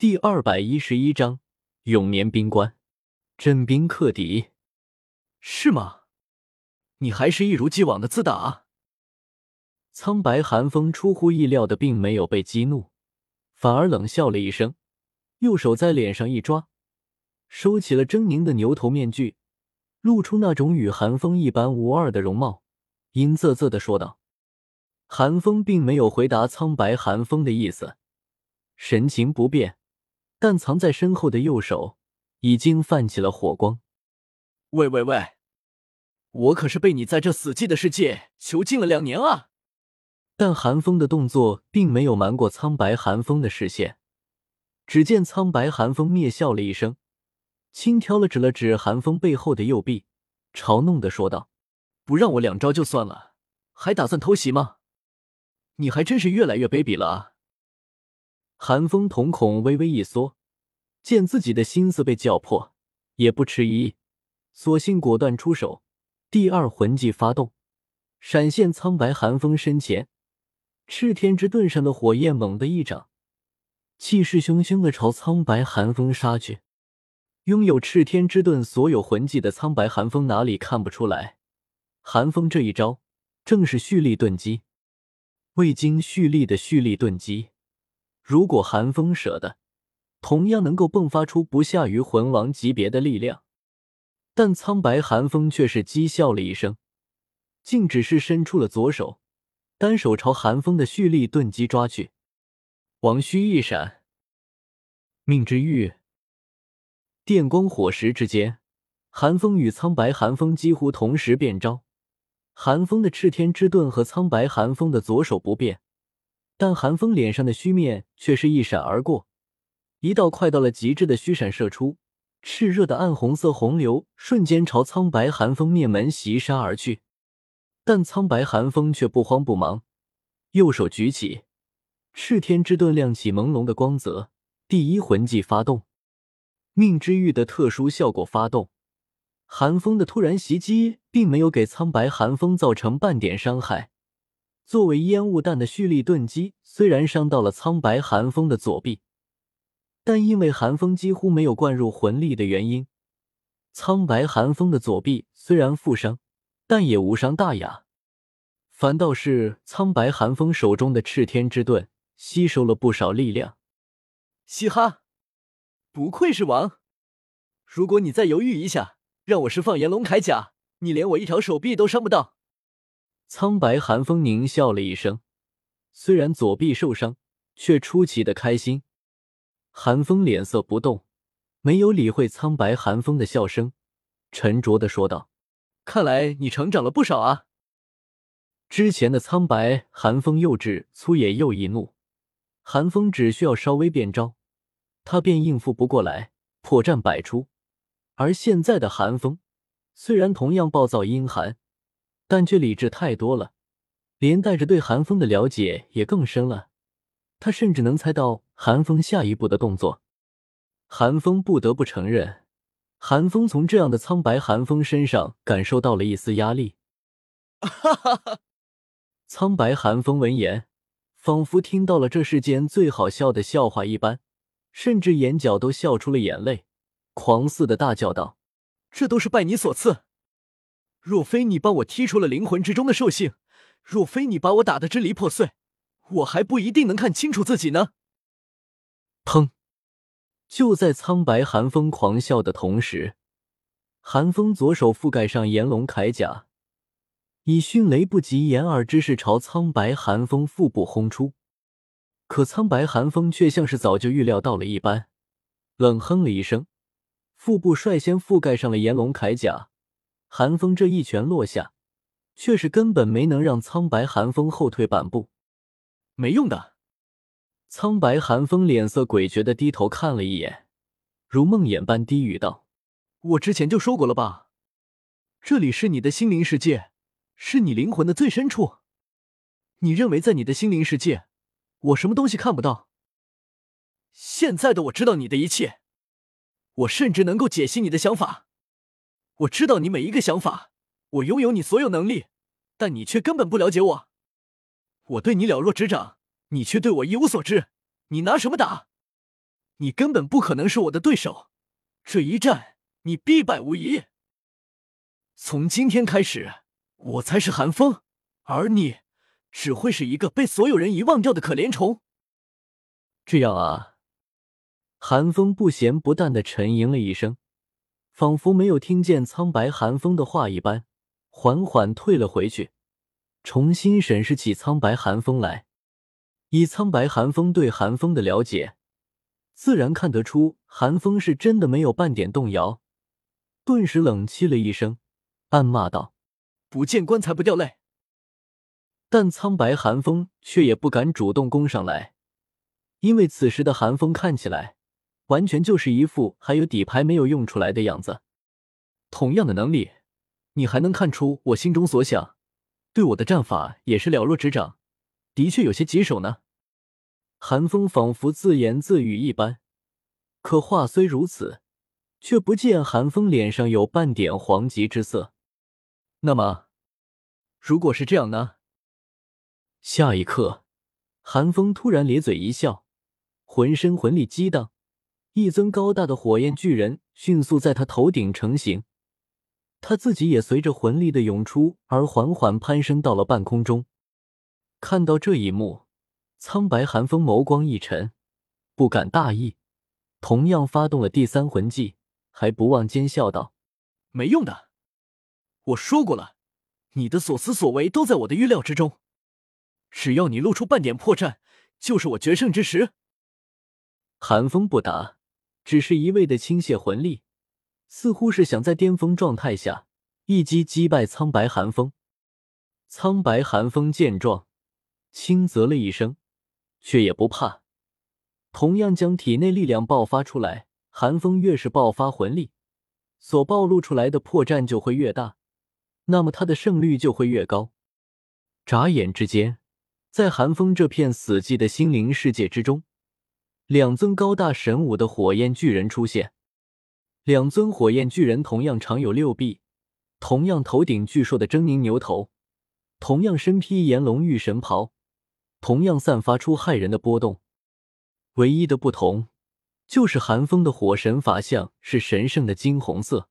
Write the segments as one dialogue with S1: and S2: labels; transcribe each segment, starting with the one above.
S1: 第二百一十一章永年冰棺，真冰克敌，
S2: 是吗？你还是一如既往的自大。
S1: 苍白寒风出乎意料的并没有被激怒，反而冷笑了一声，右手在脸上一抓，收起了狰狞的牛头面具，露出那种与寒风一般无二的容貌，阴恻恻的说道：“寒风并没有回答苍白寒风的意思，神情不变。”但藏在身后的右手已经泛起了火光。
S2: 喂喂喂，我可是被你在这死寂的世界囚禁了两年啊！
S1: 但寒风的动作并没有瞒过苍白寒风的视线。只见苍白寒风蔑笑了一声，轻佻了指了指寒风背后的右臂，嘲弄的说道：“
S2: 不让我两招就算了，还打算偷袭吗？你还真是越来越卑鄙了啊！”
S1: 寒风瞳孔微微一缩，见自己的心思被搅破，也不迟疑，索性果断出手，第二魂技发动，闪现苍白寒风身前，赤天之盾上的火焰猛地一掌，气势汹汹的朝苍白寒风杀去。拥有赤天之盾所有魂技的苍白寒风哪里看不出来，寒风这一招正是蓄力钝击，未经蓄力的蓄力钝击。如果寒风舍得，同样能够迸发出不下于魂王级别的力量，但苍白寒风却是讥笑了一声，竟只是伸出了左手，单手朝寒风的蓄力盾击抓去。王须一闪，命之玉，电光火石之间，寒风与苍白寒风几乎同时变招。寒风的炽天之盾和苍白寒风的左手不变。但寒风脸上的虚面却是一闪而过，一道快到了极致的虚闪射出，炽热的暗红色洪流瞬间朝苍白寒风面门袭杀而去。但苍白寒风却不慌不忙，右手举起赤天之盾，亮起朦胧的光泽。第一魂技发动，命之玉的特殊效果发动。寒风的突然袭击并没有给苍白寒风造成半点伤害。作为烟雾弹的蓄力钝击，虽然伤到了苍白寒风的左臂，但因为寒风几乎没有灌入魂力的原因，苍白寒风的左臂虽然负伤，但也无伤大雅。反倒是苍白寒风手中的赤天之盾吸收了不少力量。
S2: 嘻哈，不愧是王！如果你再犹豫一下，让我释放炎龙铠甲，你连我一条手臂都伤不到。
S1: 苍白寒风狞笑了一声，虽然左臂受伤，却出奇的开心。寒风脸色不动，没有理会苍白寒风的笑声，沉着的说道：“
S2: 看来你成长了不少啊。”
S1: 之前的苍白寒风幼稚粗野又易怒，寒风只需要稍微变招，他便应付不过来，破绽百出。而现在的寒风，虽然同样暴躁阴寒。但却理智太多了，连带着对韩风的了解也更深了。他甚至能猜到韩风下一步的动作。韩风不得不承认，韩风从这样的苍白韩风身上感受到了一丝压力。
S2: 哈哈哈！
S1: 苍白寒风闻言，仿佛听到了这世间最好笑的笑话一般，甚至眼角都笑出了眼泪，狂似的大叫道：“
S2: 这都是拜你所赐！”若非你帮我踢出了灵魂之中的兽性，若非你把我打得支离破碎，我还不一定能看清楚自己呢。
S1: 砰！就在苍白寒风狂笑的同时，寒风左手覆盖上炎龙铠甲，以迅雷不及掩耳之势朝苍白寒风腹部轰出。可苍白寒风却像是早就预料到了一般，冷哼了一声，腹部率先覆盖上了炎龙铠甲。寒风这一拳落下，却是根本没能让苍白寒风后退半步。
S2: 没用的。
S1: 苍白寒风脸色诡谲的低头看了一眼，如梦魇般低语道：“
S2: 我之前就说过了吧，这里是你的心灵世界，是你灵魂的最深处。你认为在你的心灵世界，我什么东西看不到？现在的我知道你的一切，我甚至能够解析你的想法。”我知道你每一个想法，我拥有你所有能力，但你却根本不了解我。我对你了若指掌，你却对我一无所知。你拿什么打？你根本不可能是我的对手，这一战你必败无疑。从今天开始，我才是寒风，而你只会是一个被所有人遗忘掉的可怜虫。
S1: 这样啊，寒风不咸不淡的沉吟了一声，仿佛没有听见苍白寒风的话一般，缓缓退了回去，重新审视起苍白寒风来。以苍白寒风对寒风的了解，自然看得出寒风是真的没有半点动摇，顿时冷气了一声。暗骂道：“
S2: 不见棺材不掉泪。”
S1: 但苍白寒风却也不敢主动攻上来，因为此时的寒风看起来完全就是一副还有底牌没有用出来的样子。
S2: 同样的能力，你还能看出我心中所想，对我的战法也是了若指掌，的确有些棘手呢。
S1: 寒风仿佛自言自语一般，可话虽如此，却不见寒风脸上有半点黄急之色。
S2: 那么，如果是这样呢？
S1: 下一刻，寒风突然咧嘴一笑，浑身魂力激荡，一尊高大的火焰巨人迅速在他头顶成型，他自己也随着魂力的涌出而缓缓攀升到了半空中。看到这一幕，苍白寒风眸光一沉，不敢大意，同样发动了第三魂技，还不忘奸笑道：“
S2: 没用的。”我说过了，你的所思所为都在我的预料之中。只要你露出半点破绽，就是我决胜之时。
S1: 寒风不答，只是一味的倾泻魂力，似乎是想在巅峰状态下一击击败苍白寒风。苍白寒风见状，轻啧了一声，却也不怕，同样将体内力量爆发出来。寒风越是爆发魂力，所暴露出来的破绽就会越大。那么他的胜率就会越高。眨眼之间，在寒风这片死寂的心灵世界之中，两尊高大神武的火焰巨人出现。两尊火焰巨人同样长有六臂，同样头顶巨硕的狰狞牛头，同样身披炎龙御神袍，同样散发出骇人的波动。唯一的不同，就是寒风的火神法相是神圣的金红色。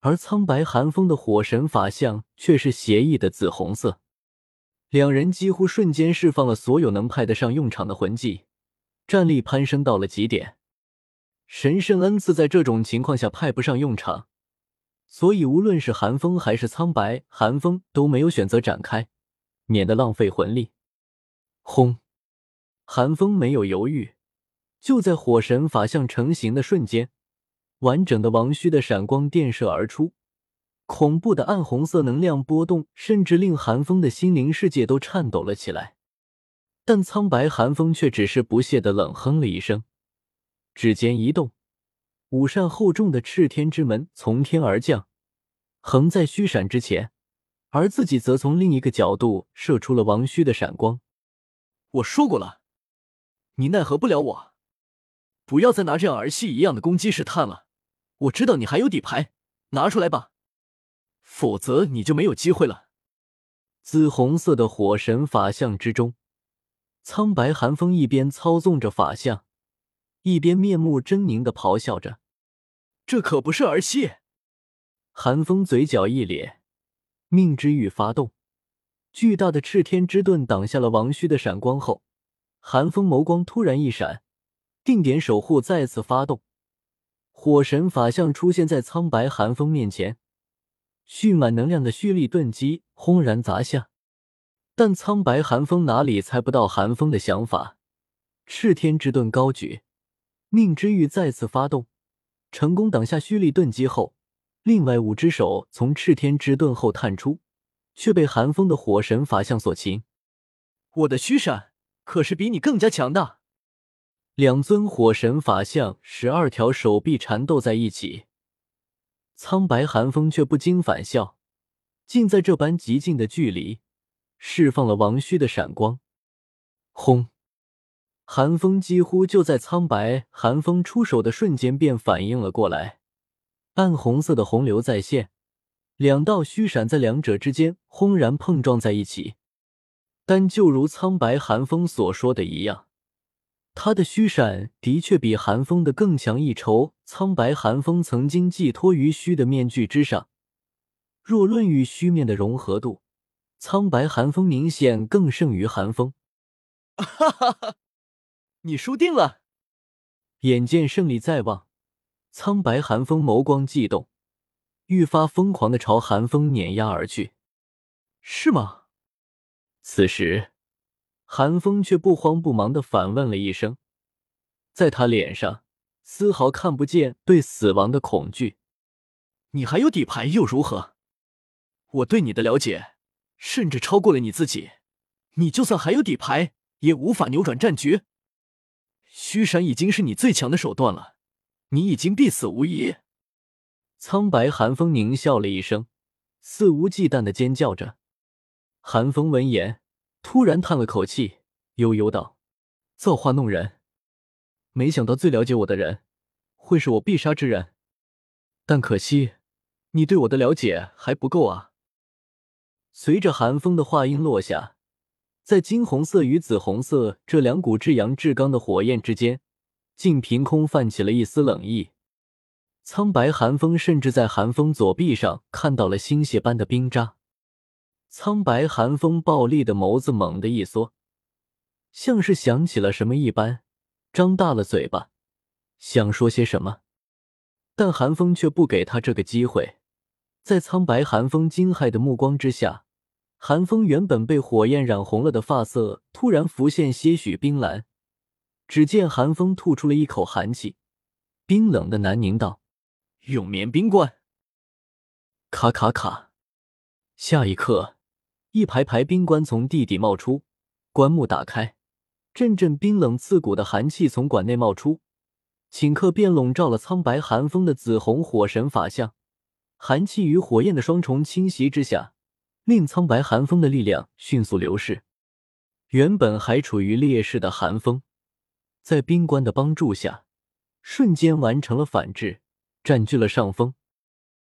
S1: 而苍白寒风的火神法相却是邪异的紫红色，两人几乎瞬间释放了所有能派得上用场的魂技，战力攀升到了极点。神圣恩赐在这种情况下派不上用场，所以无论是寒风还是苍白寒风都没有选择展开，免得浪费魂力。轰！寒风没有犹豫，就在火神法相成型的瞬间。完整的王虚的闪光电射而出，恐怖的暗红色能量波动，甚至令寒风的心灵世界都颤抖了起来。但苍白寒风却只是不屑的冷哼了一声，指尖一动，五扇厚重的赤天之门从天而降，横在虚闪之前，而自己则从另一个角度射出了王虚的闪光。
S2: 我说过了，你奈何不了我，不要再拿这样儿戏一样的攻击试探了。我知道你还有底牌，拿出来吧，否则你就没有机会了。
S1: 紫红色的火神法相之中，苍白寒风一边操纵着法相，一边面目狰狞的咆哮着：“
S2: 这可不是儿戏！”
S1: 寒风嘴角一咧，命之欲发动，巨大的赤天之盾挡下了王虚的闪光后，寒风眸光突然一闪，定点守护再次发动。火神法相出现在苍白寒风面前，蓄满能量的蓄力盾击轰然砸下。但苍白寒风哪里猜不到寒风的想法，赤天之盾高举，命之玉再次发动，成功挡下虚力盾击后，另外五只手从赤天之盾后探出，却被寒风的火神法相所擒。
S2: 我的虚闪可是比你更加强大。
S1: 两尊火神法相，十二条手臂缠斗在一起，苍白寒风却不禁反笑，竟在这般极近的距离释放了王虚的闪光。轰！寒风几乎就在苍白寒风出手的瞬间便反应了过来，暗红色的洪流再现，两道虚闪在两者之间轰然碰撞在一起。但就如苍白寒风所说的一样。他的虚闪的确比寒风的更强一筹。苍白寒风曾经寄托于虚的面具之上，若论与虚面的融合度，苍白寒风明显更胜于寒风。
S2: 哈哈哈，你输定了！
S1: 眼见胜利在望，苍白寒风眸光悸动，愈发疯狂的朝寒风碾压而去。
S2: 是吗？
S1: 此时。寒风却不慌不忙的反问了一声，在他脸上丝毫看不见对死亡的恐惧。
S2: 你还有底牌又如何？我对你的了解甚至超过了你自己。你就算还有底牌，也无法扭转战局。虚闪已经是你最强的手段了，你已经必死无疑。
S1: 苍白寒风狞笑了一声，肆无忌惮的尖叫着。寒风闻言。突然叹了口气，悠悠道：“造化弄人，没想到最了解我的人会是我必杀之人。但可惜，你对我的了解还不够啊。”随着寒风的话音落下，在金红色与紫红色这两股至阳至刚的火焰之间，竟凭空泛起了一丝冷意。苍白寒风甚至在寒风左臂上看到了星屑般的冰渣。苍白寒风暴戾的眸子猛地一缩，像是想起了什么一般，张大了嘴巴，想说些什么，但寒风却不给他这个机会。在苍白寒风惊骇的目光之下，寒风原本被火焰染红了的发色突然浮现些许冰蓝。只见寒风吐出了一口寒气，冰冷的南宁道：“
S2: 永眠冰棺。”
S1: 卡卡卡，下一刻。一排排冰棺从地底冒出，棺木打开，阵阵冰冷刺骨的寒气从馆内冒出，顷刻便笼罩了苍白寒风的紫红火神法相。寒气与火焰的双重侵袭之下，令苍白寒风的力量迅速流逝。原本还处于劣势的寒风，在冰棺的帮助下，瞬间完成了反制，占据了上风。